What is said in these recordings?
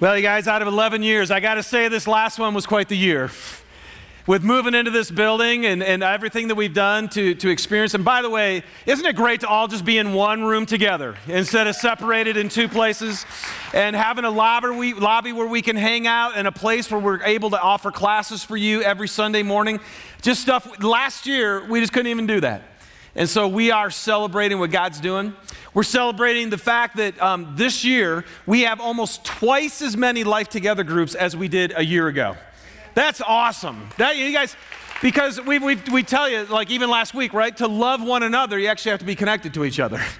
Well, you guys, out of 11 years, I got to say this last one was quite the year. With moving into this building and, and everything that we've done to, to experience. And by the way, isn't it great to all just be in one room together instead of separated in two places? And having a lobby, lobby where we can hang out and a place where we're able to offer classes for you every Sunday morning. Just stuff. Last year, we just couldn't even do that. And so we are celebrating what God's doing. We're celebrating the fact that um, this year we have almost twice as many Life Together groups as we did a year ago. That's awesome. That, you guys, because we, we, we tell you, like even last week, right? To love one another, you actually have to be connected to each other.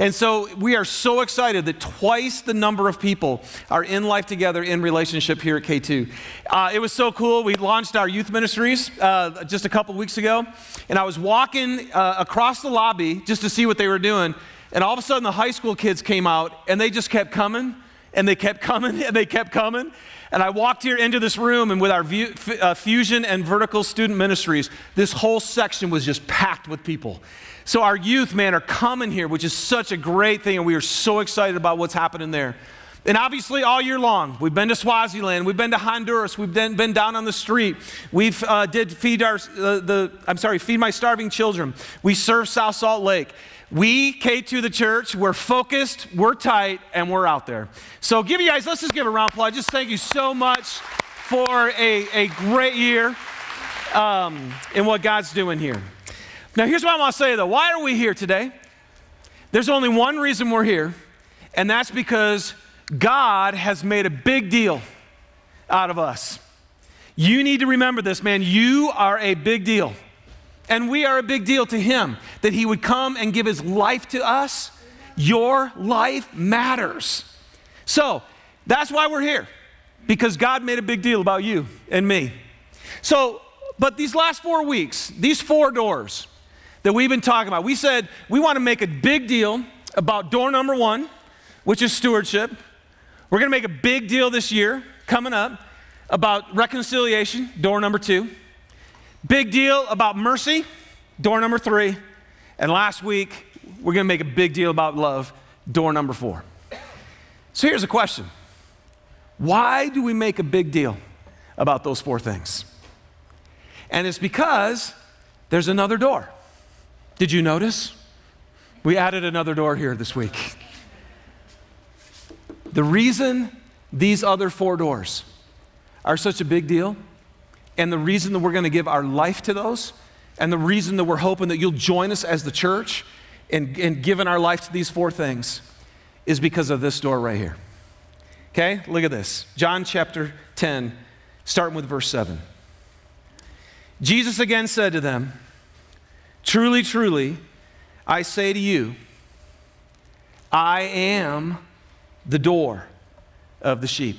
And so we are so excited that twice the number of people are in life together in relationship here at K2. Uh, it was so cool. We launched our youth ministries uh, just a couple weeks ago, and I was walking uh, across the lobby just to see what they were doing, and all of a sudden the high school kids came out, and they just kept coming, and they kept coming, and they kept coming. And I walked here into this room, and with our view, uh, fusion and vertical student ministries, this whole section was just packed with people. So our youth, man, are coming here, which is such a great thing, and we are so excited about what's happening there. And obviously, all year long, we've been to Swaziland, we've been to Honduras, we've been, been down on the street. We've uh, did feed our uh, the I'm sorry, feed my starving children. We serve South Salt Lake. We, K2 the church, we're focused, we're tight, and we're out there. So give you guys, let's just give a round of applause. Just thank you so much for a, a great year um, in what God's doing here. Now, here's what I want to say though. Why are we here today? There's only one reason we're here, and that's because God has made a big deal out of us. You need to remember this, man. You are a big deal. And we are a big deal to Him that He would come and give His life to us. Your life matters. So that's why we're here, because God made a big deal about you and me. So, but these last four weeks, these four doors, that we've been talking about. We said we want to make a big deal about door number one, which is stewardship. We're going to make a big deal this year, coming up, about reconciliation, door number two. Big deal about mercy, door number three. And last week, we're going to make a big deal about love, door number four. So here's a question Why do we make a big deal about those four things? And it's because there's another door. Did you notice? We added another door here this week. The reason these other four doors are such a big deal, and the reason that we're going to give our life to those, and the reason that we're hoping that you'll join us as the church in, in giving our life to these four things, is because of this door right here. Okay, look at this. John chapter 10, starting with verse 7. Jesus again said to them, Truly, truly, I say to you, I am the door of the sheep.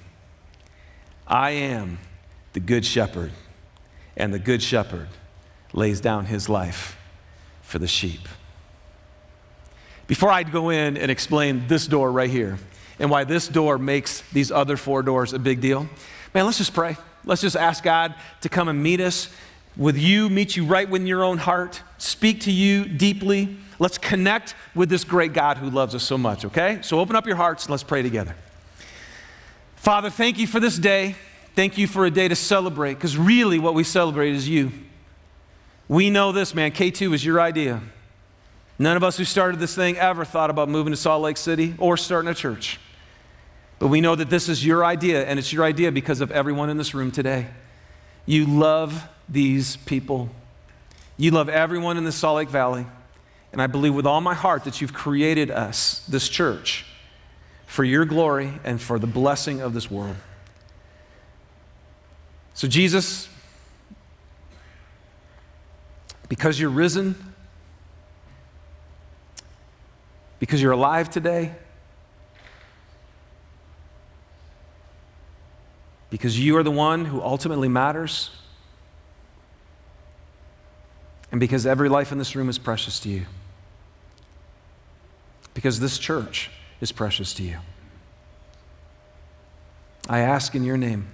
I am the good shepherd, and the good shepherd lays down his life for the sheep. Before I go in and explain this door right here and why this door makes these other four doors a big deal, man, let's just pray. Let's just ask God to come and meet us with you, meet you right within your own heart, speak to you deeply. Let's connect with this great God who loves us so much, okay? So open up your hearts and let's pray together. Father, thank you for this day. Thank you for a day to celebrate, because really what we celebrate is you. We know this, man. K2 is your idea. None of us who started this thing ever thought about moving to Salt Lake City or starting a church. But we know that this is your idea, and it's your idea because of everyone in this room today. You love these people. You love everyone in the Salt Lake Valley. And I believe with all my heart that you've created us, this church, for your glory and for the blessing of this world. So, Jesus, because you're risen, because you're alive today, because you are the one who ultimately matters, and because every life in this room is precious to you, because this church is precious to you. I ask in your name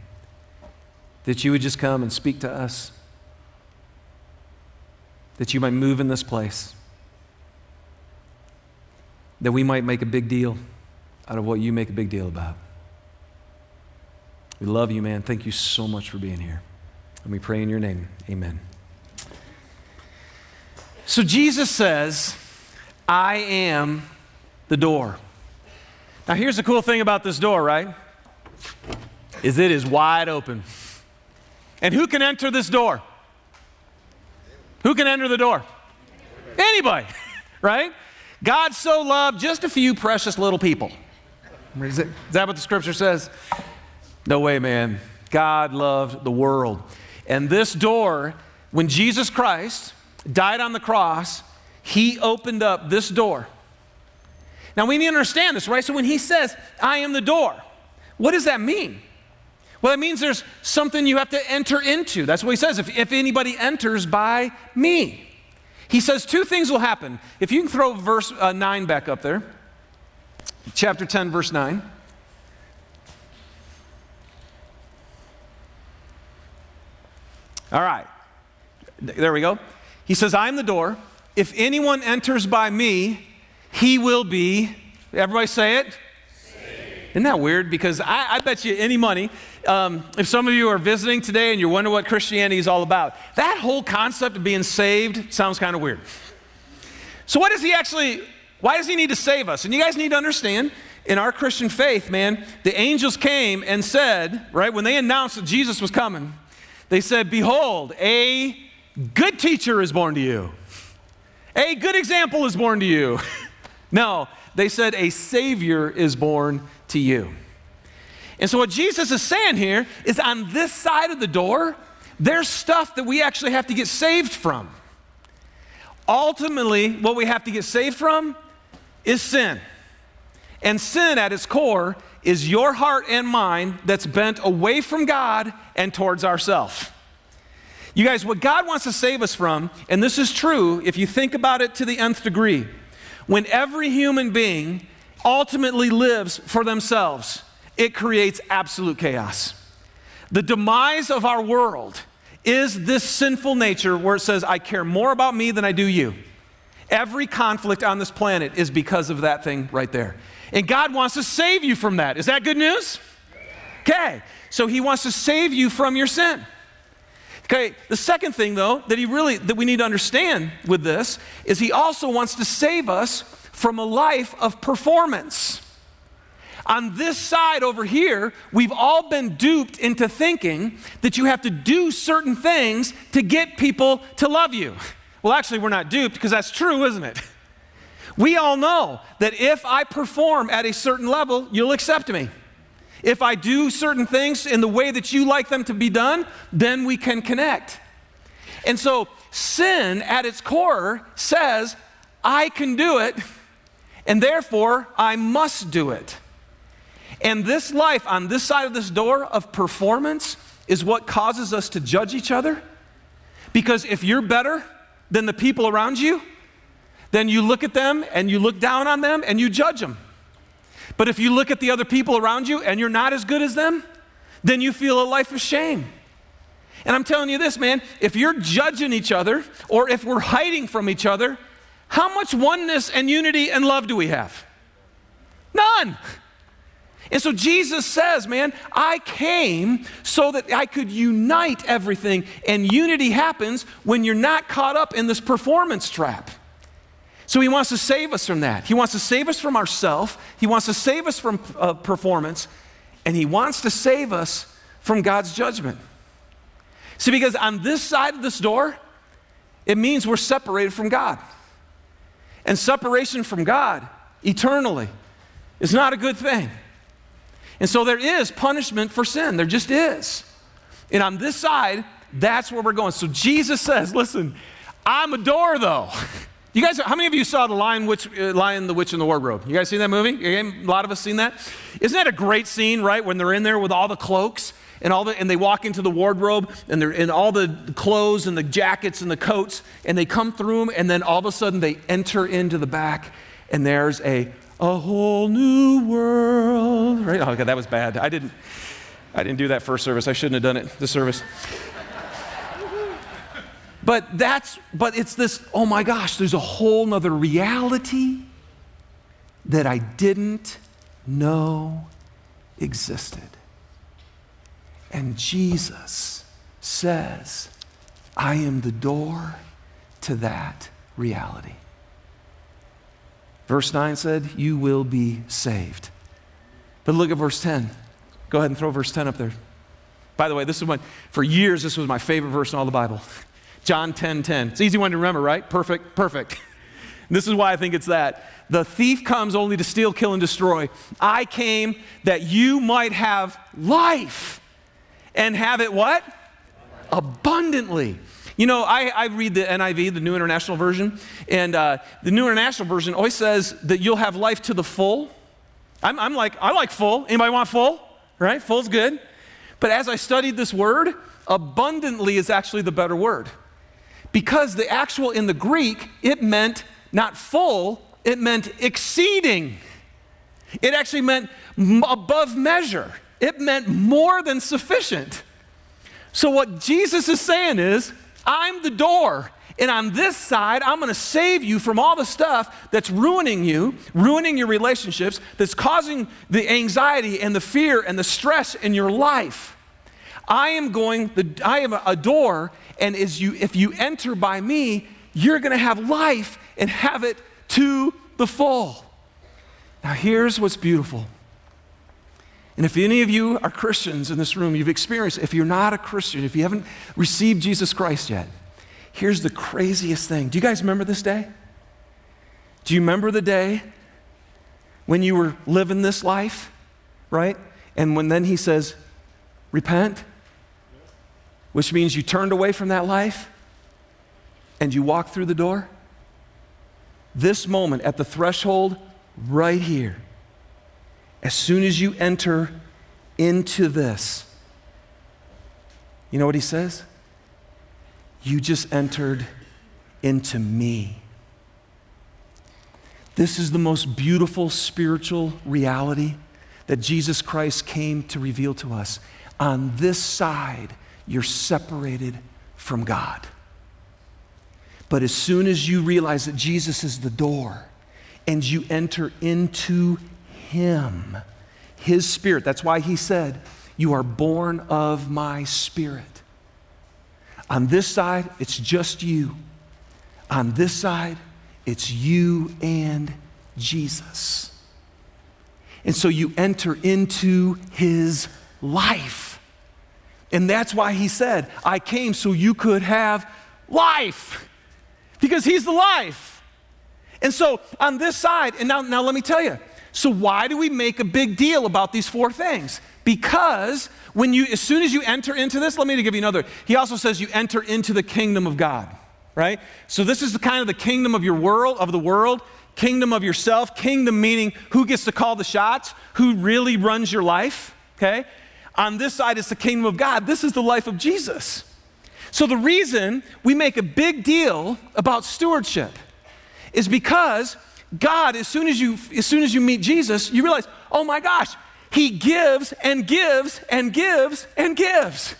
that you would just come and speak to us, that you might move in this place, that we might make a big deal out of what you make a big deal about. We love you, man. Thank you so much for being here. And we pray in your name. Amen. So Jesus says, I am the door. Now, here's the cool thing about this door, right? Is it is wide open. And who can enter this door? Who can enter the door? Anybody, right? God so loved just a few precious little people. Is, it, is that what the scripture says? No way, man. God loved the world. And this door, when Jesus Christ died on the cross, he opened up this door. Now we need to understand this, right? So when he says, I am the door, what does that mean? Well, it means there's something you have to enter into. That's what he says. If, if anybody enters by me, he says two things will happen. If you can throw verse uh, 9 back up there, chapter 10, verse 9. All right, there we go. He says, I'm the door. If anyone enters by me, he will be, everybody say it, isn't that weird? Because I, I bet you any money, um, if some of you are visiting today and you're wondering what Christianity is all about, that whole concept of being saved sounds kind of weird. So, what does he actually, why does he need to save us? And you guys need to understand, in our Christian faith, man, the angels came and said, right, when they announced that Jesus was coming, they said, Behold, a good teacher is born to you, a good example is born to you. no, they said, A Savior is born to you. And so, what Jesus is saying here is on this side of the door, there's stuff that we actually have to get saved from. Ultimately, what we have to get saved from is sin. And sin at its core is your heart and mind that's bent away from God and towards ourself. You guys, what God wants to save us from, and this is true if you think about it to the nth degree, when every human being ultimately lives for themselves, it creates absolute chaos. The demise of our world is this sinful nature where it says, I care more about me than I do you. Every conflict on this planet is because of that thing right there. And God wants to save you from that. Is that good news? Okay, so He wants to save you from your sin. Okay, the second thing though that he really that we need to understand with this is he also wants to save us from a life of performance. On this side over here, we've all been duped into thinking that you have to do certain things to get people to love you. Well, actually, we're not duped because that's true, isn't it? We all know that if I perform at a certain level, you'll accept me. If I do certain things in the way that you like them to be done, then we can connect. And so, sin at its core says, I can do it and therefore I must do it. And this life on this side of this door of performance is what causes us to judge each other. Because if you're better than the people around you, then you look at them and you look down on them and you judge them. But if you look at the other people around you and you're not as good as them, then you feel a life of shame. And I'm telling you this, man, if you're judging each other or if we're hiding from each other, how much oneness and unity and love do we have? None. And so Jesus says, man, I came so that I could unite everything. And unity happens when you're not caught up in this performance trap. So he wants to save us from that. He wants to save us from ourself. He wants to save us from uh, performance. And he wants to save us from God's judgment. See, because on this side of this door, it means we're separated from God. And separation from God eternally is not a good thing. And so there is punishment for sin. There just is. And on this side, that's where we're going. So Jesus says, listen, I'm a door though. You guys, how many of you saw the Lion, Witch, uh, Lion, the Witch, and the Wardrobe? You guys seen that movie? A lot of us seen that. Isn't that a great scene, right? When they're in there with all the cloaks and all the, and they walk into the wardrobe and they're in all the clothes and the jackets and the coats and they come through them and then all of a sudden they enter into the back and there's a a whole new world right oh okay that was bad i didn't i didn't do that first service i shouldn't have done it the service but that's but it's this oh my gosh there's a whole nother reality that i didn't know existed and Jesus says, I am the door to that reality. Verse 9 said, You will be saved. But look at verse 10. Go ahead and throw verse 10 up there. By the way, this is one, for years, this was my favorite verse in all the Bible. John 10 10. It's an easy one to remember, right? Perfect, perfect. this is why I think it's that. The thief comes only to steal, kill, and destroy. I came that you might have life and have it what? Abundantly. You know, I, I read the NIV, the New International Version, and uh, the New International Version always says that you'll have life to the full. I'm, I'm like, I like full. Anybody want full? Right? Full's good. But as I studied this word, abundantly is actually the better word. Because the actual in the Greek, it meant not full, it meant exceeding. It actually meant above measure it meant more than sufficient. So, what Jesus is saying is, I'm the door. And on this side, I'm going to save you from all the stuff that's ruining you, ruining your relationships, that's causing the anxiety and the fear and the stress in your life. I am going, the, I am a door, and as you, if you enter by me, you're going to have life and have it to the full. Now, here's what's beautiful and if any of you are Christians in this room, you've experienced, if you're not a Christian, if you haven't received Jesus Christ yet, here's the craziest thing. Do you guys remember this day? Do you remember the day when you were living this life, right? And when then he says, repent, which means you turned away from that life and you walked through the door? This moment at the threshold, right here as soon as you enter into this, you know what he says? You just entered into me. This is the most beautiful spiritual reality that Jesus Christ came to reveal to us. On this side, you're separated from God. But as soon as you realize that Jesus is the door and you enter into him, His Spirit. That's why He said, You are born of my Spirit. On this side, it's just you. On this side, it's you and Jesus. And so you enter into His life. And that's why He said, I came so you could have life. Because He's the life. And so on this side, and now, now let me tell you, so, why do we make a big deal about these four things? Because when you, as soon as you enter into this, let me give you another. He also says you enter into the kingdom of God, right? So, this is the kind of the kingdom of your world, of the world, kingdom of yourself, kingdom meaning who gets to call the shots, who really runs your life, okay? On this side, is the kingdom of God. This is the life of Jesus. So, the reason we make a big deal about stewardship is because God, as soon as you as soon as you meet Jesus, you realize, oh my gosh, he gives and gives and gives and gives.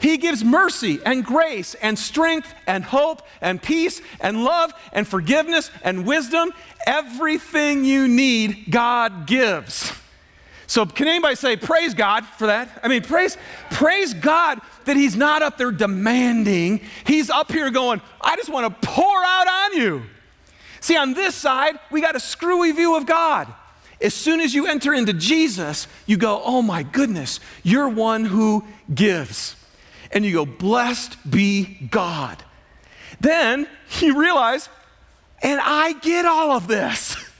He gives mercy and grace and strength and hope and peace and love and forgiveness and wisdom. Everything you need, God gives. So can anybody say praise God for that? I mean, praise, praise God that He's not up there demanding. He's up here going, I just want to pour out on you. See, on this side, we got a screwy view of God. As soon as you enter into Jesus, you go, Oh my goodness, you're one who gives. And you go, Blessed be God. Then you realize, And I get all of this.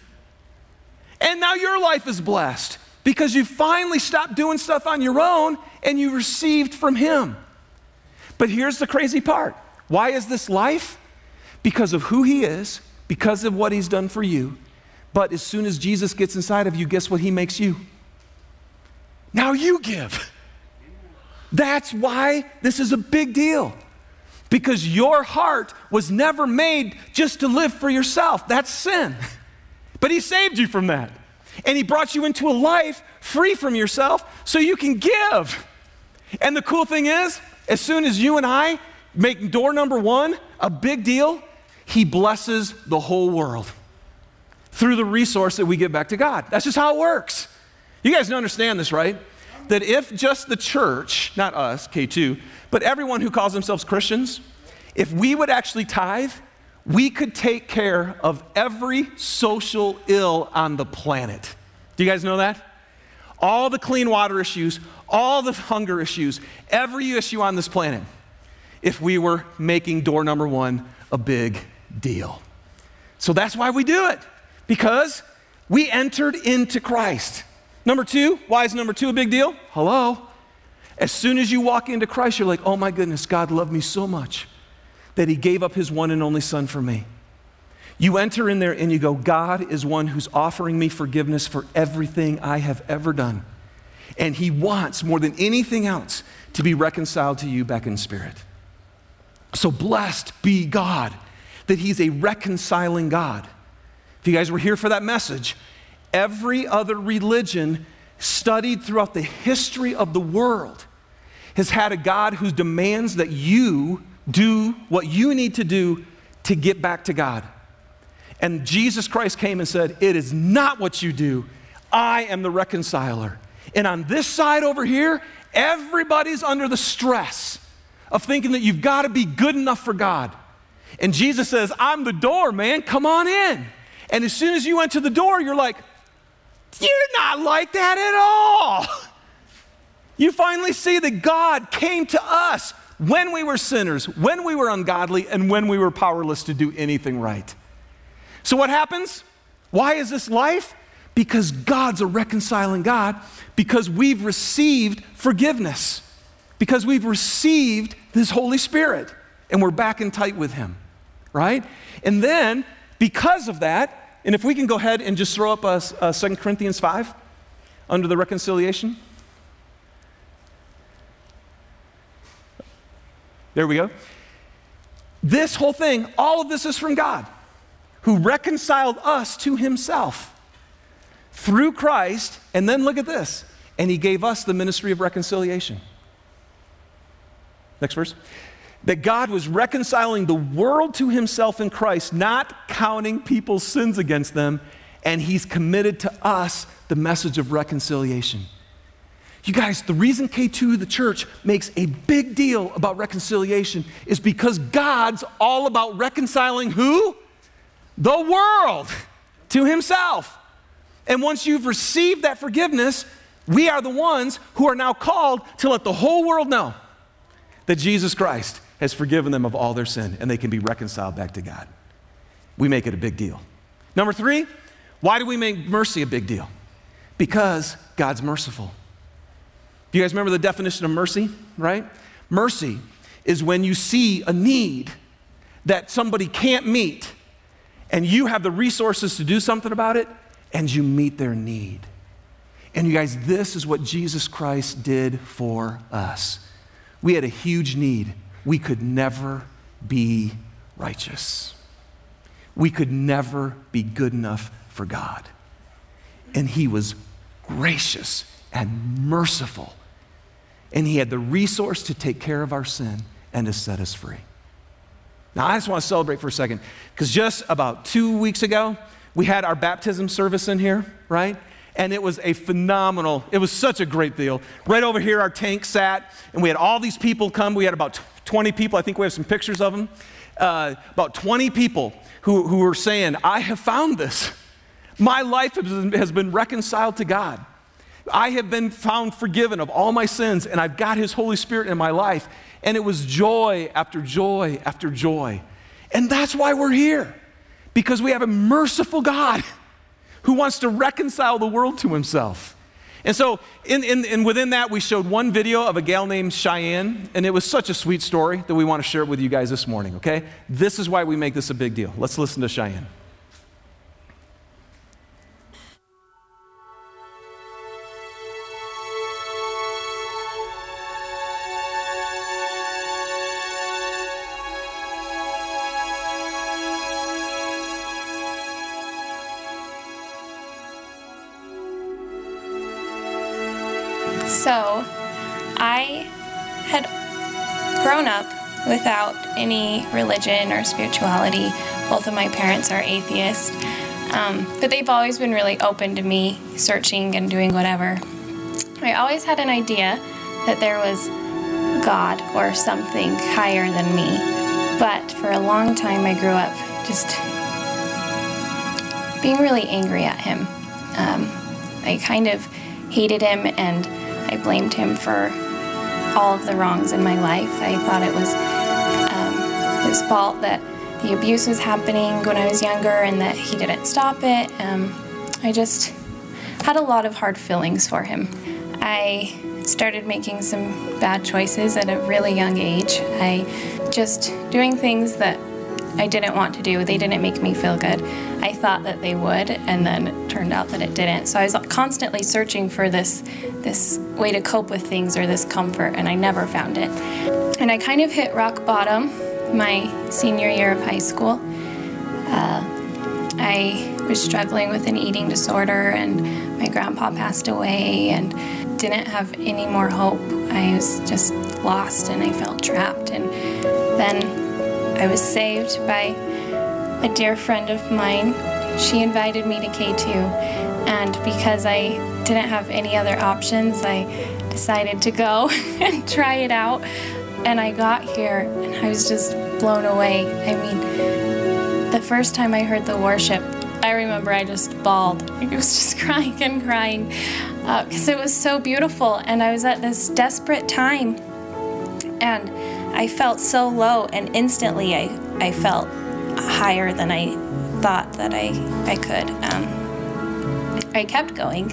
And now your life is blessed because you finally stopped doing stuff on your own and you received from Him. But here's the crazy part why is this life? Because of who He is because of what he's done for you. But as soon as Jesus gets inside of you, guess what he makes you? Now you give. That's why this is a big deal. Because your heart was never made just to live for yourself. That's sin. But He saved you from that. And He brought you into a life free from yourself so you can give. And the cool thing is, as soon as you and I make door number one a big deal, He blesses the whole world through the resource that we give back to God. That's just how it works. You guys understand this, right? That if just the church, not us, K2, but everyone who calls themselves Christians, if we would actually tithe, we could take care of every social ill on the planet. Do you guys know that? All the clean water issues, all the hunger issues, every issue on this planet, if we were making door number one a big deal. So that's why we do it, because we entered into Christ. Number two, why is number two a big deal? Hello. As soon as you walk into Christ, you're like, oh my goodness, God loved me so much that he gave up his one and only son for me. You enter in there and you go, God is one who's offering me forgiveness for everything I have ever done. And he wants more than anything else to be reconciled to you back in spirit. So blessed be God that he's a reconciling God. If you guys were here for that message, every other religion studied throughout the history of the world has had a God who demands that you do what you need to do to get back to God. And Jesus Christ came and said, It is not what you do. I am the reconciler. And on this side over here, everybody's under the stress of thinking that you've got to be good enough for God. And Jesus says, I'm the door, man. Come on in. And as soon as you enter the door, you're like, You're not like that at all. You finally see that God came to us when we were sinners, when we were ungodly, and when we were powerless to do anything right. So, what happens? Why is this life? Because God's a reconciling God, because we've received forgiveness, because we've received this Holy Spirit, and we're back in tight with Him, right? And then, because of that, and if we can go ahead and just throw up a, a 2 Corinthians 5 under the reconciliation. There we go. This whole thing, all of this is from God, who reconciled us to himself through Christ. And then look at this. And he gave us the ministry of reconciliation. Next verse. That God was reconciling the world to himself in Christ, not counting people's sins against them. And he's committed to us the message of reconciliation. You guys, the reason K2, the church, makes a big deal about reconciliation is because God's all about reconciling who? The world to Himself. And once you've received that forgiveness, we are the ones who are now called to let the whole world know that Jesus Christ has forgiven them of all their sin and they can be reconciled back to God. We make it a big deal. Number three, why do we make mercy a big deal? Because God's merciful. Do you guys remember the definition of mercy, right? Mercy is when you see a need that somebody can't meet and you have the resources to do something about it and you meet their need. And you guys, this is what Jesus Christ did for us. We had a huge need. We could never be righteous. We could never be good enough for God. And He was gracious and merciful. And He had the resource to take care of our sin and to set us free. Now, I just want to celebrate for a second because just about two weeks ago, we had our baptism service in here, right? And it was a phenomenal, it was such a great deal. Right over here, our tank sat, and we had all these people come. We had about 20 people. I think we have some pictures of them. Uh, about 20 people who, who were saying, I have found this. My life has been reconciled to God. I have been found forgiven of all my sins, and I've got His Holy Spirit in my life. And it was joy after joy after joy. And that's why we're here, because we have a merciful God who wants to reconcile the world to Himself. And so, in, in, and within that, we showed one video of a gal named Cheyenne, and it was such a sweet story that we want to share it with you guys this morning, okay? This is why we make this a big deal. Let's listen to Cheyenne. Without any religion or spirituality. Both of my parents are atheists, um, but they've always been really open to me searching and doing whatever. I always had an idea that there was God or something higher than me, but for a long time I grew up just being really angry at him. Um, I kind of hated him and I blamed him for all of the wrongs in my life. I thought it was his fault that the abuse was happening when I was younger and that he didn't stop it. Um, I just had a lot of hard feelings for him. I started making some bad choices at a really young age. I just doing things that I didn't want to do. They didn't make me feel good. I thought that they would, and then it turned out that it didn't. So I was constantly searching for this this way to cope with things or this comfort, and I never found it. And I kind of hit rock bottom my senior year of high school. Uh, I was struggling with an eating disorder, and my grandpa passed away, and didn't have any more hope. I was just lost, and I felt trapped. And then I was saved by a dear friend of mine. She invited me to K2, and because I didn't have any other options, I decided to go and try it out. And I got here, and I was just blown away. I mean, the first time I heard the worship, I remember I just bawled. I was just crying and crying because uh, it was so beautiful. And I was at this desperate time. And I felt so low, and instantly I, I felt higher than I thought that I, I could. Um, I kept going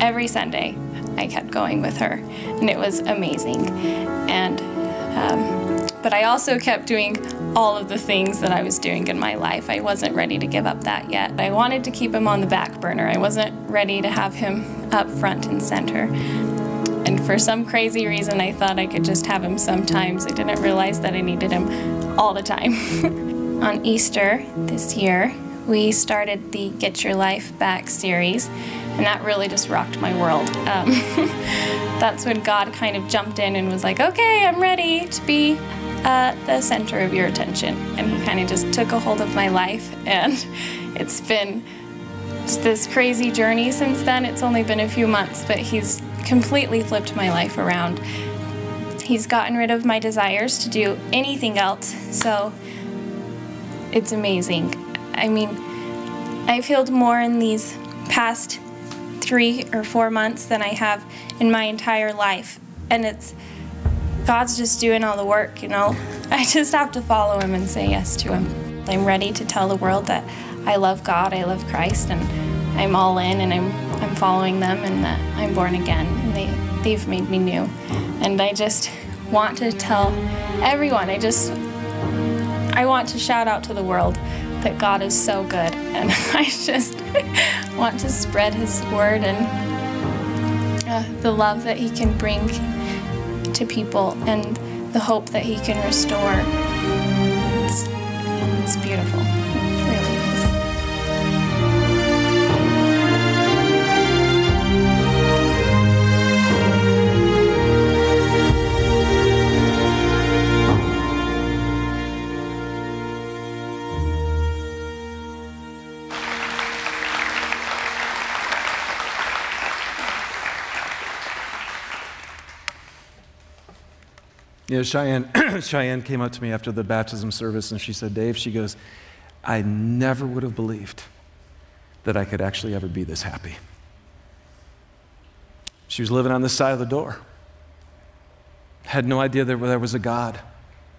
every Sunday. I kept going with her, and it was amazing. And um, but I also kept doing all of the things that I was doing in my life. I wasn't ready to give up that yet. I wanted to keep him on the back burner. I wasn't ready to have him up front and center. And for some crazy reason, I thought I could just have him sometimes. I didn't realize that I needed him all the time. On Easter this year, we started the Get Your Life Back series, and that really just rocked my world. Um, that's when God kind of jumped in and was like, okay, I'm ready to be uh, the center of your attention. And he kind of just took a hold of my life, and it's been this crazy journey since then. It's only been a few months, but he's completely flipped my life around. He's gotten rid of my desires to do anything else, so it's amazing. I mean, I've healed more in these past three or four months than I have in my entire life. And it's God's just doing all the work, you know. I just have to follow Him and say yes to Him. I'm ready to tell the world that I love God, I love Christ, and I'm all in and I'm I'm following them and that I'm born again and they, they've made me new. And I just want to tell everyone, I just, I want to shout out to the world that God is so good. And I just want to spread His word and uh, the love that He can bring to people and the hope that He can restore. It's, it's beautiful. You know, Cheyenne, Cheyenne came up to me after the baptism service and she said, Dave, she goes, I never would have believed that I could actually ever be this happy. She was living on this side of the door. Had no idea that there was a God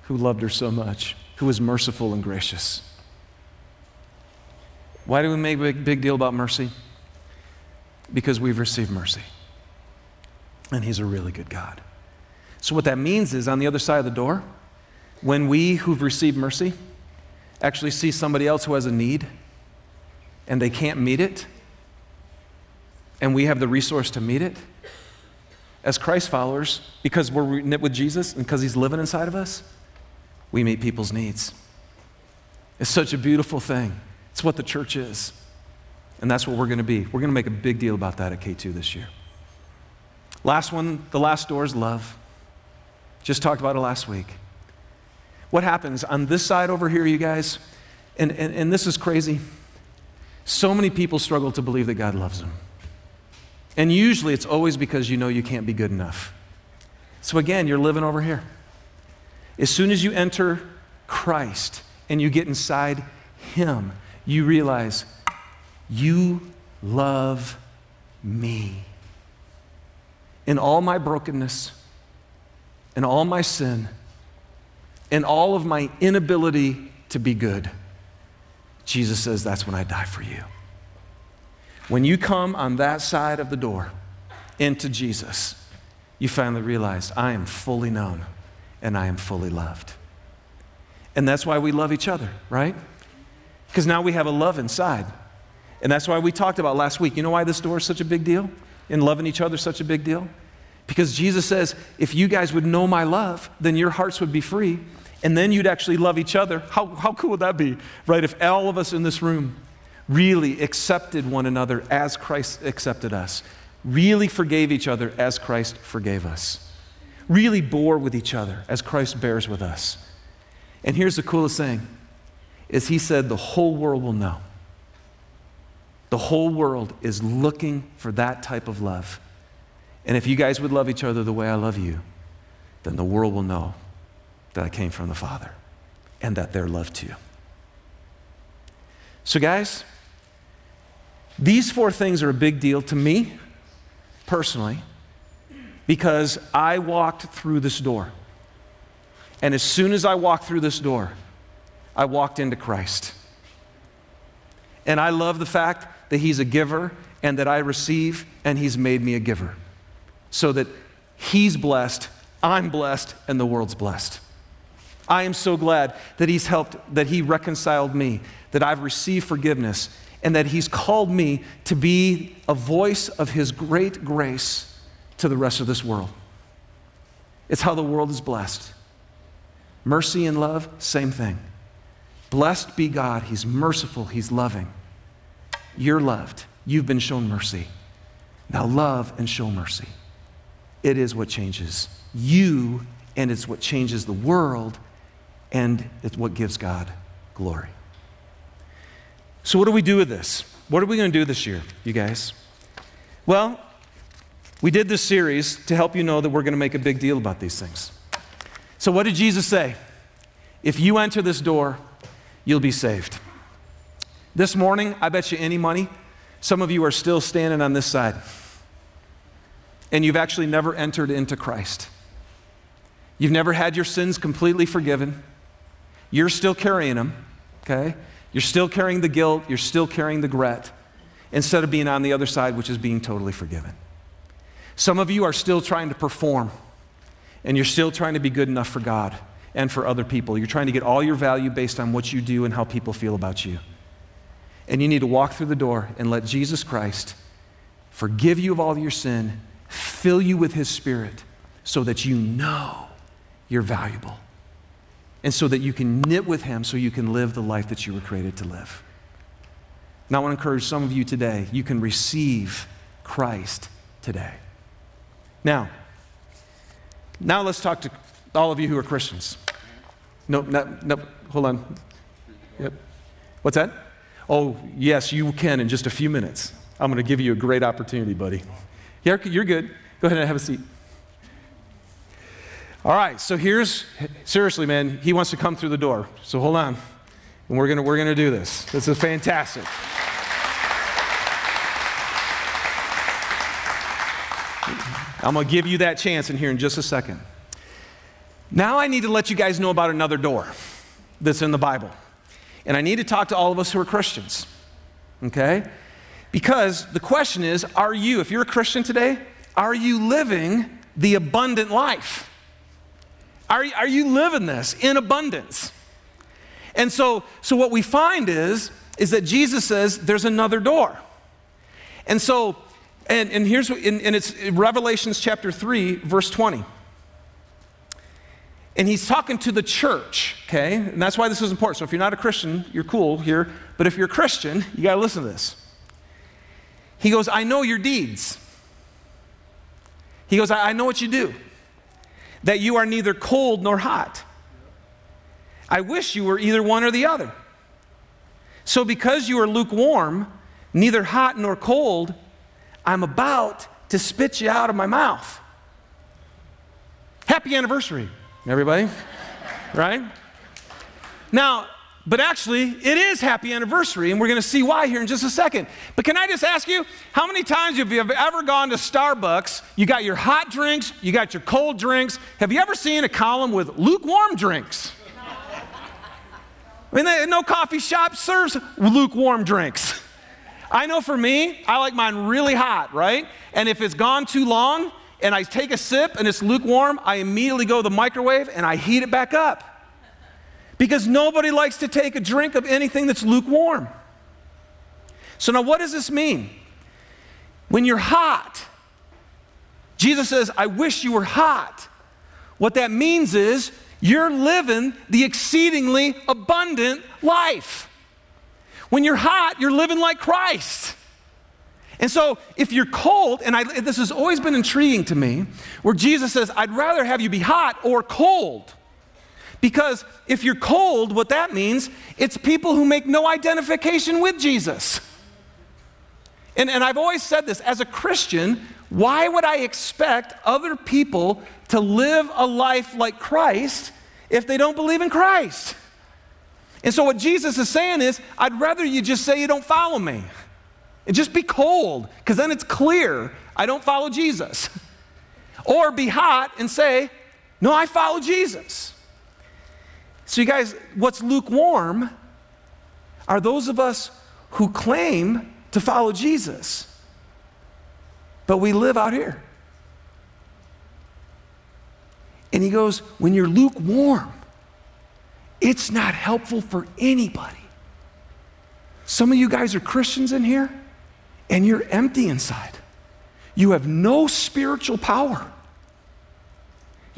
who loved her so much, who was merciful and gracious. Why do we make a big, big deal about mercy? Because we've received mercy. And He's a really good God. So, what that means is on the other side of the door, when we who've received mercy actually see somebody else who has a need and they can't meet it, and we have the resource to meet it, as Christ followers, because we're knit with Jesus and because He's living inside of us, we meet people's needs. It's such a beautiful thing. It's what the church is. And that's what we're going to be. We're going to make a big deal about that at K2 this year. Last one, the last door is love. Just talked about it last week. What happens on this side over here, you guys, and, and, and this is crazy. So many people struggle to believe that God loves them. And usually it's always because you know you can't be good enough. So again, you're living over here. As soon as you enter Christ and you get inside Him, you realize you love me. In all my brokenness, in all my sin, in all of my inability to be good, Jesus says, That's when I die for you. When you come on that side of the door into Jesus, you finally realize, I am fully known and I am fully loved. And that's why we love each other, right? Because now we have a love inside. And that's why we talked about last week. You know why this door is such a big deal? And loving each other is such a big deal? Because Jesus says, if you guys would know my love, then your hearts would be free, and then you'd actually love each other. How, how cool would that be, right? If all of us in this room really accepted one another as Christ accepted us, really forgave each other as Christ forgave us, really bore with each other as Christ bears with us. And here's the coolest thing is he said the whole world will know. The whole world is looking for that type of love. And if you guys would love each other the way I love you, then the world will know that I came from the Father and that they're loved too. So, guys, these four things are a big deal to me personally because I walked through this door. And as soon as I walked through this door, I walked into Christ. And I love the fact that He's a giver and that I receive, and He's made me a giver. So that He's blessed, I'm blessed, and the world's blessed. I am so glad that He's helped, that He reconciled me, that I've received forgiveness, and that He's called me to be a voice of His great grace to the rest of this world. It's how the world is blessed. Mercy and love, same thing. Blessed be God. He's merciful, He's loving. You're loved. You've been shown mercy. Now love and show mercy. It is what changes you, and it's what changes the world, and it's what gives God glory. So, what do we do with this? What are we going to do this year, you guys? Well, we did this series to help you know that we're going to make a big deal about these things. So, what did Jesus say? If you enter this door, you'll be saved. This morning, I bet you any money, some of you are still standing on this side. And you've actually never entered into Christ. You've never had your sins completely forgiven. You're still carrying them, okay? You're still carrying the guilt, you're still carrying the regret, instead of being on the other side, which is being totally forgiven. Some of you are still trying to perform, and you're still trying to be good enough for God and for other people. You're trying to get all your value based on what you do and how people feel about you. And you need to walk through the door and let Jesus Christ forgive you of all your sin, fill you with His Spirit, so that you know you're valuable and so that you can knit with Him so you can live the life that you were created to live. Now, I want to encourage some of you today, you can receive Christ today. Now, now let's talk to all of you who are Christians. No, no, no, hold on. Yep. What's that? Oh, yes, you can in just a few minutes. I'm going to give you a great opportunity, buddy. Yeah, you're good. Go ahead and have a seat. All right, so here's seriously, man, he wants to come through the door. So hold on. And we're gonna we're gonna do this. This is fantastic. I'm gonna give you that chance in here in just a second. Now I need to let you guys know about another door that's in the Bible. And I need to talk to all of us who are Christians. Okay? Because the question is, are you, if you're a Christian today, are you living the abundant life? Are, are you living this in abundance? And so, so what we find is, is that Jesus says there's another door. And so, and, and here's, and, and it's Revelations chapter 3, verse 20. And he's talking to the church, okay? And that's why this is important. So if you're not a Christian, you're cool here. But if you're a Christian, you got to listen to this. He goes, I know your deeds. He goes, I, I know what you do, that you are neither cold nor hot. I wish you were either one or the other. So, because you are lukewarm, neither hot nor cold, I'm about to spit you out of my mouth. Happy anniversary, everybody. right? Now, but actually, it is happy anniversary, and we're going to see why here in just a second. But can I just ask you, how many times have you ever gone to Starbucks? You got your hot drinks, you got your cold drinks. Have you ever seen a column with lukewarm drinks? I mean, no coffee shop serves lukewarm drinks. I know for me, I like mine really hot, right? And if it's gone too long and I take a sip and it's lukewarm, I immediately go to the microwave and I heat it back up because nobody likes to take a drink of anything that's lukewarm. So, now what does this mean? When you're hot, Jesus says, I wish you were hot. What that means is you're living the exceedingly abundant life. When you're hot, you're living like Christ. And so, if you're cold, and I, this has always been intriguing to me, where Jesus says, I'd rather have you be hot or cold. Because if you're cold, what that means, it's people who make no identification with Jesus. And, and I've always said this as a Christian, why would I expect other people to live a life like Christ if they don't believe in Christ? And so, what Jesus is saying is, I'd rather you just say you don't follow me and just be cold, because then it's clear I don't follow Jesus. or be hot and say, No, I follow Jesus. So, you guys, what's lukewarm are those of us who claim to follow Jesus, but we live out here. And he goes, When you're lukewarm, it's not helpful for anybody. Some of you guys are Christians in here, and you're empty inside. You have no spiritual power.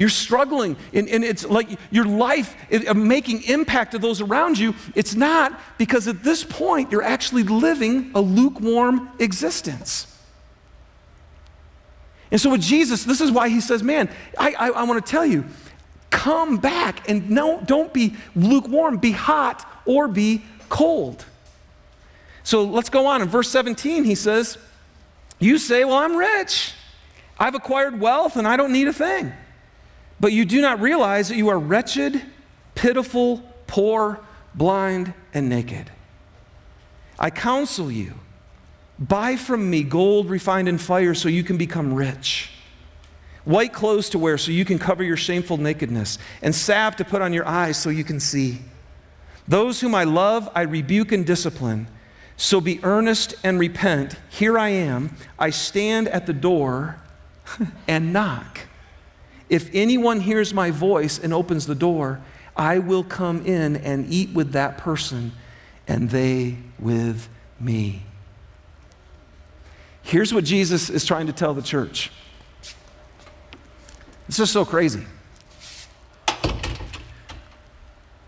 You're struggling, and, and it's like your life is uh, making impact to those around you. It's not because at this point you're actually living a lukewarm existence. And so with Jesus, this is why he says, Man, I, I, I want to tell you, come back and no, don't be lukewarm, be hot or be cold. So let's go on. In verse 17, he says, You say, Well, I'm rich. I've acquired wealth and I don't need a thing. But you do not realize that you are wretched, pitiful, poor, blind, and naked. I counsel you buy from me gold refined in fire so you can become rich, white clothes to wear so you can cover your shameful nakedness, and salve to put on your eyes so you can see. Those whom I love, I rebuke and discipline. So be earnest and repent. Here I am. I stand at the door and knock. If anyone hears my voice and opens the door, I will come in and eat with that person, and they with me. Here's what Jesus is trying to tell the church. It's just so crazy.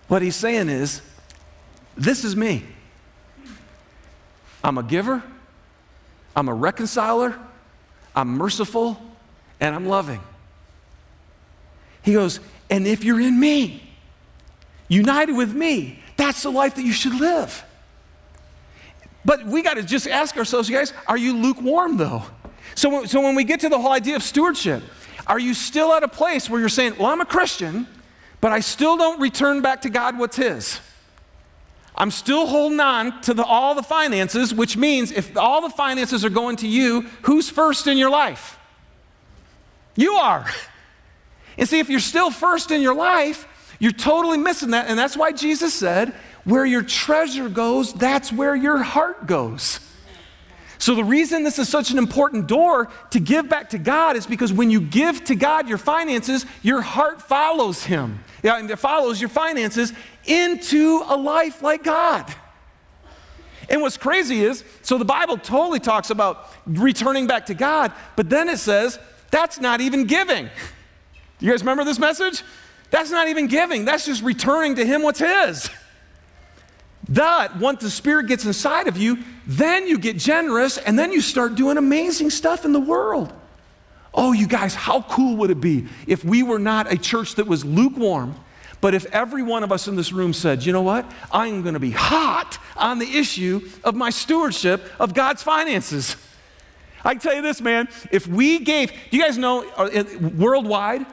What he's saying is, this is me. I'm a giver, I'm a reconciler, I'm merciful, and I'm loving. He goes, and if you're in me, united with me, that's the life that you should live. But we got to just ask ourselves, you guys, are you lukewarm though? So, so when we get to the whole idea of stewardship, are you still at a place where you're saying, well, I'm a Christian, but I still don't return back to God what's His? I'm still holding on to the, all the finances, which means if all the finances are going to you, who's first in your life? You are. And see, if you're still first in your life, you're totally missing that. And that's why Jesus said, where your treasure goes, that's where your heart goes. So, the reason this is such an important door to give back to God is because when you give to God your finances, your heart follows Him. Yeah, and it follows your finances into a life like God. And what's crazy is, so the Bible totally talks about returning back to God, but then it says that's not even giving. You guys remember this message? That's not even giving, that's just returning to Him what's His. That, once the Spirit gets inside of you, then you get generous and then you start doing amazing stuff in the world. Oh, you guys, how cool would it be if we were not a church that was lukewarm, but if every one of us in this room said, you know what? I'm going to be hot on the issue of my stewardship of God's finances. I can tell you this, man. If we gave, do you guys know uh, worldwide,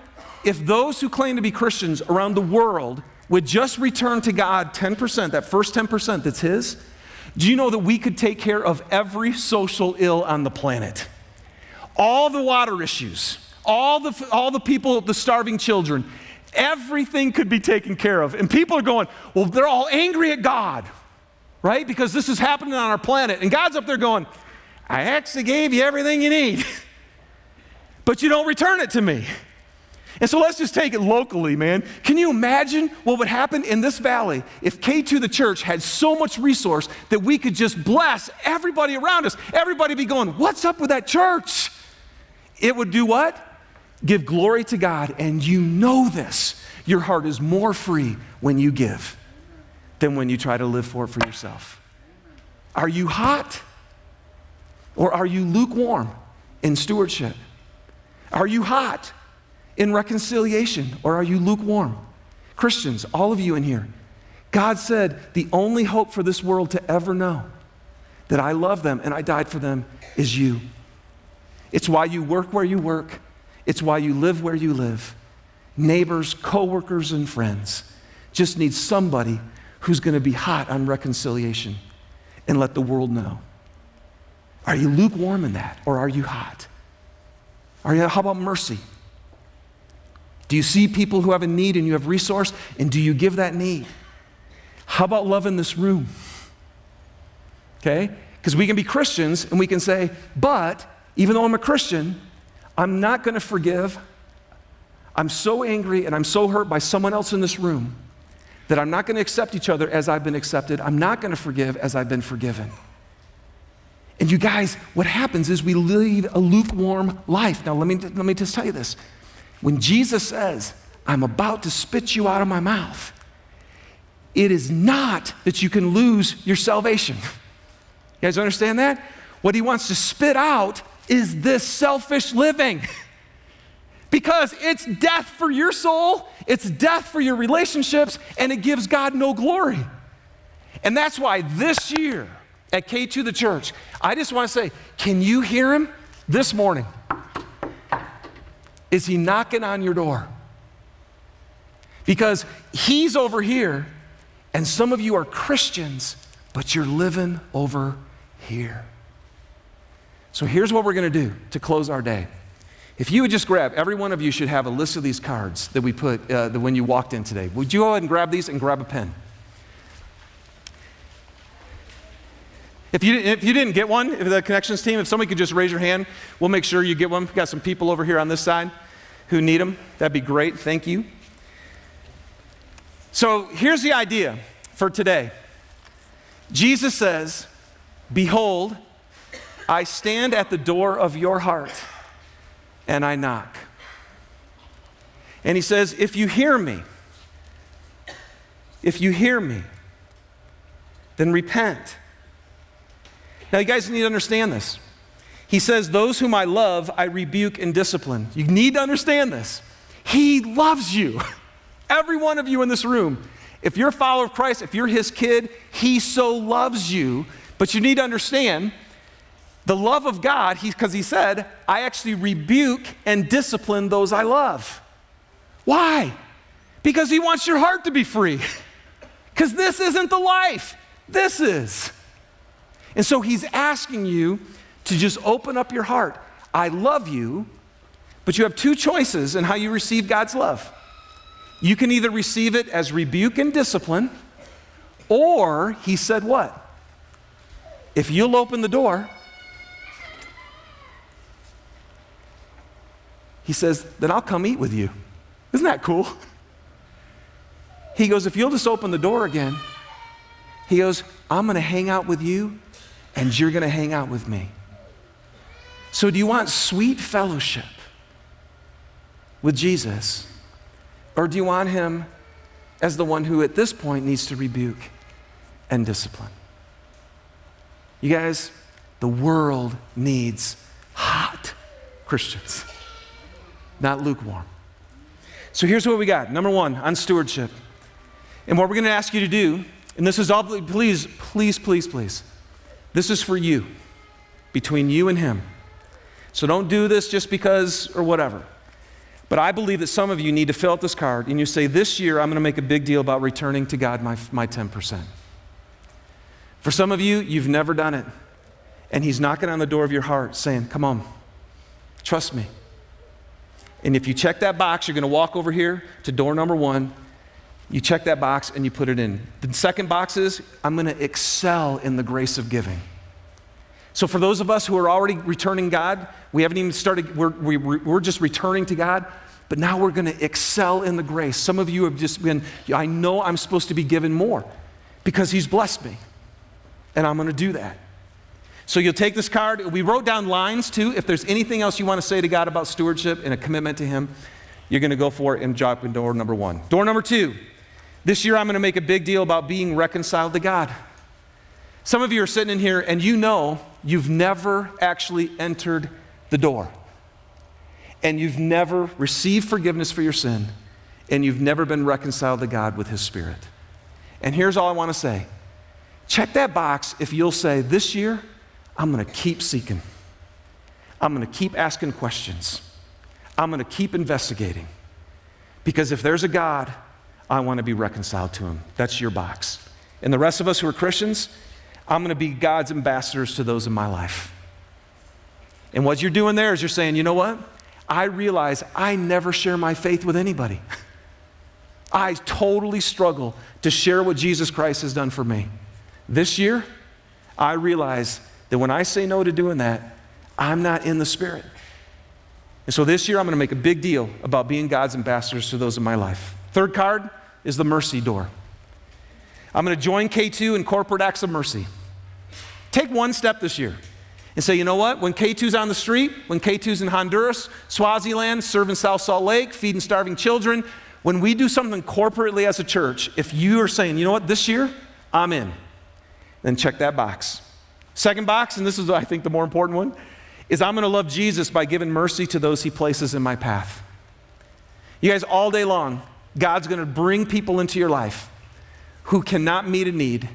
if those who claim to be Christians around the world would just return to God 10%, that first 10% that's His, do you know that we could take care of every social ill on the planet? all the water issues, all the, all the people, the starving children, everything could be taken care of. And people are going, well, they're all angry at God, right? Because this is happening on our planet. And God's up there going, I actually gave you everything you need, but you don't return it to me. And so let's just take it locally, man. Can you imagine what would happen in this valley if K2 the church had so much resource that we could just bless everybody around us? Everybody be going, What's up with that church? It would do what? Give glory to God. And you know this. Your heart is more free when you give than when you try to live for it for yourself. Are you hot? Or are you lukewarm in stewardship? Are you hot in reconciliation? Or are you lukewarm? Christians, all of you in here, God said the only hope for this world to ever know that I love them and I died for them is you. It's why you work where you work. It's why you live where you live. Neighbors, coworkers, and friends just need somebody who's going to be hot on reconciliation and let the world know. Are you lukewarm in that or are you hot? Are you, how about mercy? Do you see people who have a need and you have resource and do you give that need? How about love in this room? Okay? Because we can be Christians and we can say, but even though I'm a Christian, I'm not going to forgive. I'm so angry and I'm so hurt by someone else in this room that I'm not going to accept each other as I've been accepted. I'm not going to forgive as I've been forgiven. And you guys, what happens is we lead a lukewarm life. Now, let me, let me just tell you this. When Jesus says, I'm about to spit you out of my mouth, it is not that you can lose your salvation. You guys understand that? What he wants to spit out is this selfish living. because it's death for your soul, it's death for your relationships, and it gives God no glory. And that's why this year at K2 the church, I just want to say, can you hear him this morning? Is he knocking on your door? Because he's over here, and some of you are Christians, but you're living over here. So here's what we're going to do to close our day. If you would just grab, every one of you should have a list of these cards that we put uh, the, when you walked in today. Would you go ahead and grab these and grab a pen? If you, if you didn't get one, if the connections team, if somebody could just raise your hand, we'll make sure you get one. We've got some people over here on this side who need them. That'd be great. Thank you. So here's the idea for today Jesus says, Behold, I stand at the door of your heart and I knock. And he says, If you hear me, if you hear me, then repent. Now, you guys need to understand this. He says, Those whom I love, I rebuke and discipline. You need to understand this. He loves you. Every one of you in this room. If you're a follower of Christ, if you're his kid, he so loves you. But you need to understand the love of God, because he, he said, I actually rebuke and discipline those I love. Why? Because he wants your heart to be free. Because this isn't the life, this is. And so he's asking you to just open up your heart. I love you, but you have two choices in how you receive God's love. You can either receive it as rebuke and discipline, or he said, What? If you'll open the door, He says, Then I'll come eat with you. Isn't that cool? He goes, If you'll just open the door again, he goes, I'm going to hang out with you and you're going to hang out with me. So, do you want sweet fellowship with Jesus? Or do you want him as the one who at this point needs to rebuke and discipline? You guys, the world needs hot Christians. not lukewarm. So here's what we got. Number one, on stewardship. And what we're going to ask you to do, and this is all, please, please, please, please, this is for you, between you and Him. So don't do this just because or whatever. But I believe that some of you need to fill out this card and you say, This year I'm going to make a big deal about returning to God my, my 10%. For some of you, you've never done it. And He's knocking on the door of your heart saying, Come on, trust me. And if you check that box, you're going to walk over here to door number one. You check that box and you put it in. The second box is, I'm going to excel in the grace of giving. So, for those of us who are already returning God, we haven't even started, we're, we, are we are just returning to God, but now we're going to excel in the grace. Some of you have just been, I know I'm supposed to be given more because He's blessed me, and I'm going to do that. So you'll take this card. We wrote down lines too. If there's anything else you want to say to God about stewardship and a commitment to Him, you're going to go for it and drop in door number one. Door number two. This year I'm going to make a big deal about being reconciled to God. Some of you are sitting in here and you know you've never actually entered the door. And you've never received forgiveness for your sin. And you've never been reconciled to God with His Spirit. And here's all I want to say check that box if you'll say, This year, I'm going to keep seeking. I'm going to keep asking questions. I'm going to keep investigating. Because if there's a God, I want to be reconciled to him. That's your box. And the rest of us who are Christians, I'm going to be God's ambassadors to those in my life. And what you're doing there is you're saying, you know what? I realize I never share my faith with anybody. I totally struggle to share what Jesus Christ has done for me. This year, I realize that when I say no to doing that, I'm not in the Spirit. And so this year, I'm going to make a big deal about being God's ambassadors to those in my life. Third card is the mercy door. I'm going to join K2 in corporate acts of mercy. Take one step this year and say, you know what? When K2's on the street, when K2's in Honduras, Swaziland, serving South Salt Lake, feeding starving children, when we do something corporately as a church, if you are saying, you know what, this year, I'm in, then check that box. Second box, and this is, I think, the more important one, is I'm going to love Jesus by giving mercy to those he places in my path. You guys, all day long, God's going to bring people into your life who cannot meet a need,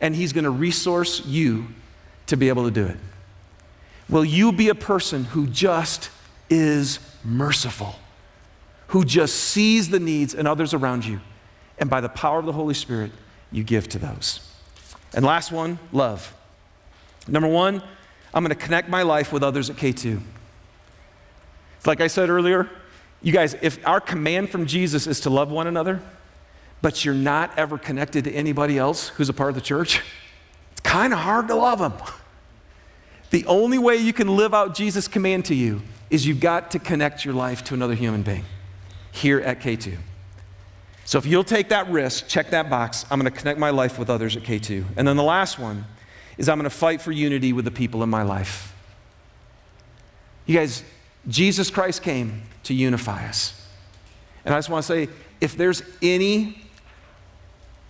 and he's going to resource you to be able to do it. Will you be a person who just is merciful, who just sees the needs and others around you, and by the power of the Holy Spirit, you give to those? And last one, love. Number one, I'm going to connect my life with others at K2. Like I said earlier, you guys, if our command from Jesus is to love one another, but you're not ever connected to anybody else who's a part of the church, it's kind of hard to love them. The only way you can live out Jesus' command to you is you've got to connect your life to another human being here at K2. So if you'll take that risk, check that box, I'm going to connect my life with others at K2. And then the last one is I'm going to fight for unity with the people in my life. You guys, Jesus Christ came to unify us. And I just want to say if there's any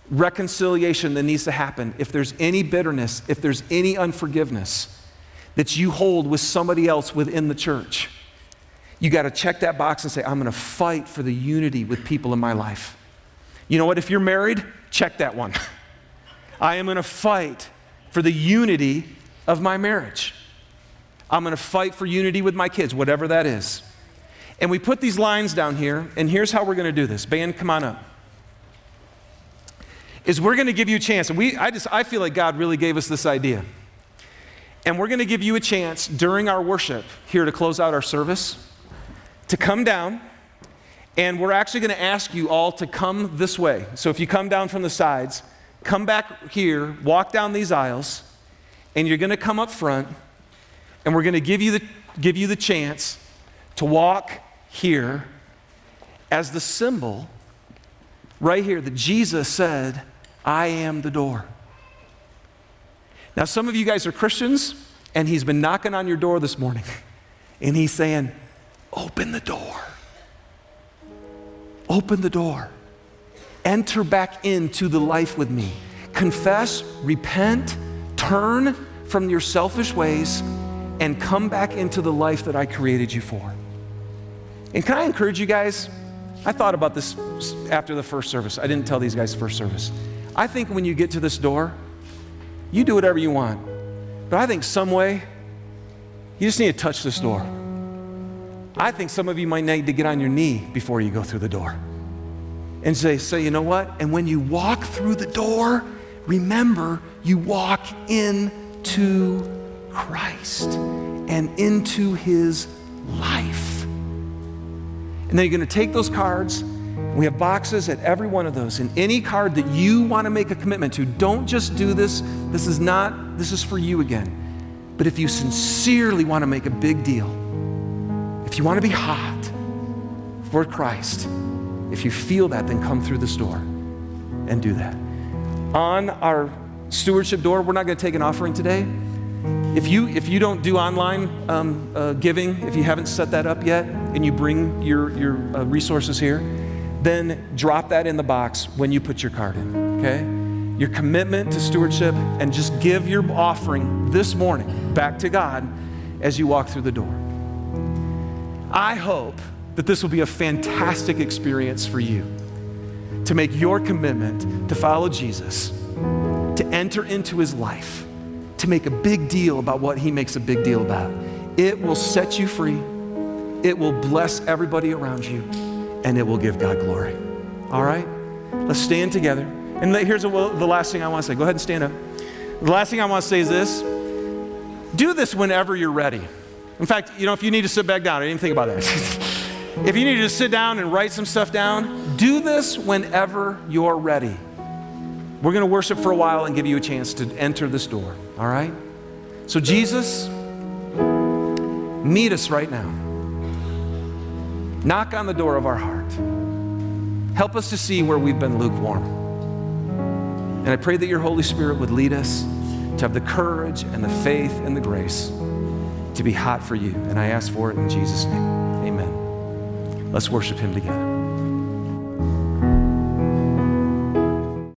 reconciliation that needs to happen, if there's any bitterness, if there's any unforgiveness that you hold with somebody else within the church, you got to check that box and say, I'm going to fight for the unity with people in my life. You know what? If you're married, check that one. I am going to fight for the unity of my marriage. I'm going to fight for unity with my kids, whatever that is. And we put these lines down here, and here's how we're going to do this. Band, come on up. Is we're going to give you a chance, and we, I just, I feel like God really gave us this idea. And we're going to give you a chance during our worship here to close out our service to come down, and we're actually going to ask you all to come this way. So if you come down from the sides, come back here, walk down these aisles, and you're going to come up front, and we're going to give you the, give you the chance to walk here as the symbol right here that Jesus said, I am the door. Now, some of you guys are Christians, and He's been knocking on your door this morning, and He's saying, Open the door. Open the door. Enter back into the life with me. Confess, repent, turn from your selfish ways, and come back into the life that I created you for. And can I encourage you guys? I thought about this after the first service. I didn't tell these guys first service. I think when you get to this door, you do whatever you want. But I think some way, you just need to touch this door. I think some of you might need to get on your knee before you go through the door and say, say, you know what? And when you walk through the door, remember you walk into Christ and into his life. And then you're going to take those cards. We have boxes at every one of those. And any card that you want to make a commitment to, don't just do this. This is not, this is for you again. But if you sincerely want to make a big deal, if you want to be hot for Christ, if you feel that, then come through this door and do that. On our stewardship door, we're not going to take an offering today. If you, if you don't do online um, uh, giving, if you haven't set that up yet, and you bring your, your uh, resources here, then drop that in the box when you put your card in, okay? Your commitment to stewardship, and just give your offering this morning back to God as you walk through the door. I hope that this will be a fantastic experience for you to make your commitment to follow Jesus, to enter into his life, to make a big deal about what he makes a big deal about. It will set you free, it will bless everybody around you, and it will give God glory. All right? Let's stand together. And here's the last thing I want to say. Go ahead and stand up. The last thing I want to say is this do this whenever you're ready. In fact, you know, if you need to sit back down, I didn't think about that. if you need to sit down and write some stuff down, do this whenever you're ready. We're going to worship for a while and give you a chance to enter this door, all right? So, Jesus, meet us right now. Knock on the door of our heart. Help us to see where we've been lukewarm. And I pray that your Holy Spirit would lead us to have the courage and the faith and the grace to be hot for you. And I ask for it in Jesus' name. Amen. Let's worship Him together.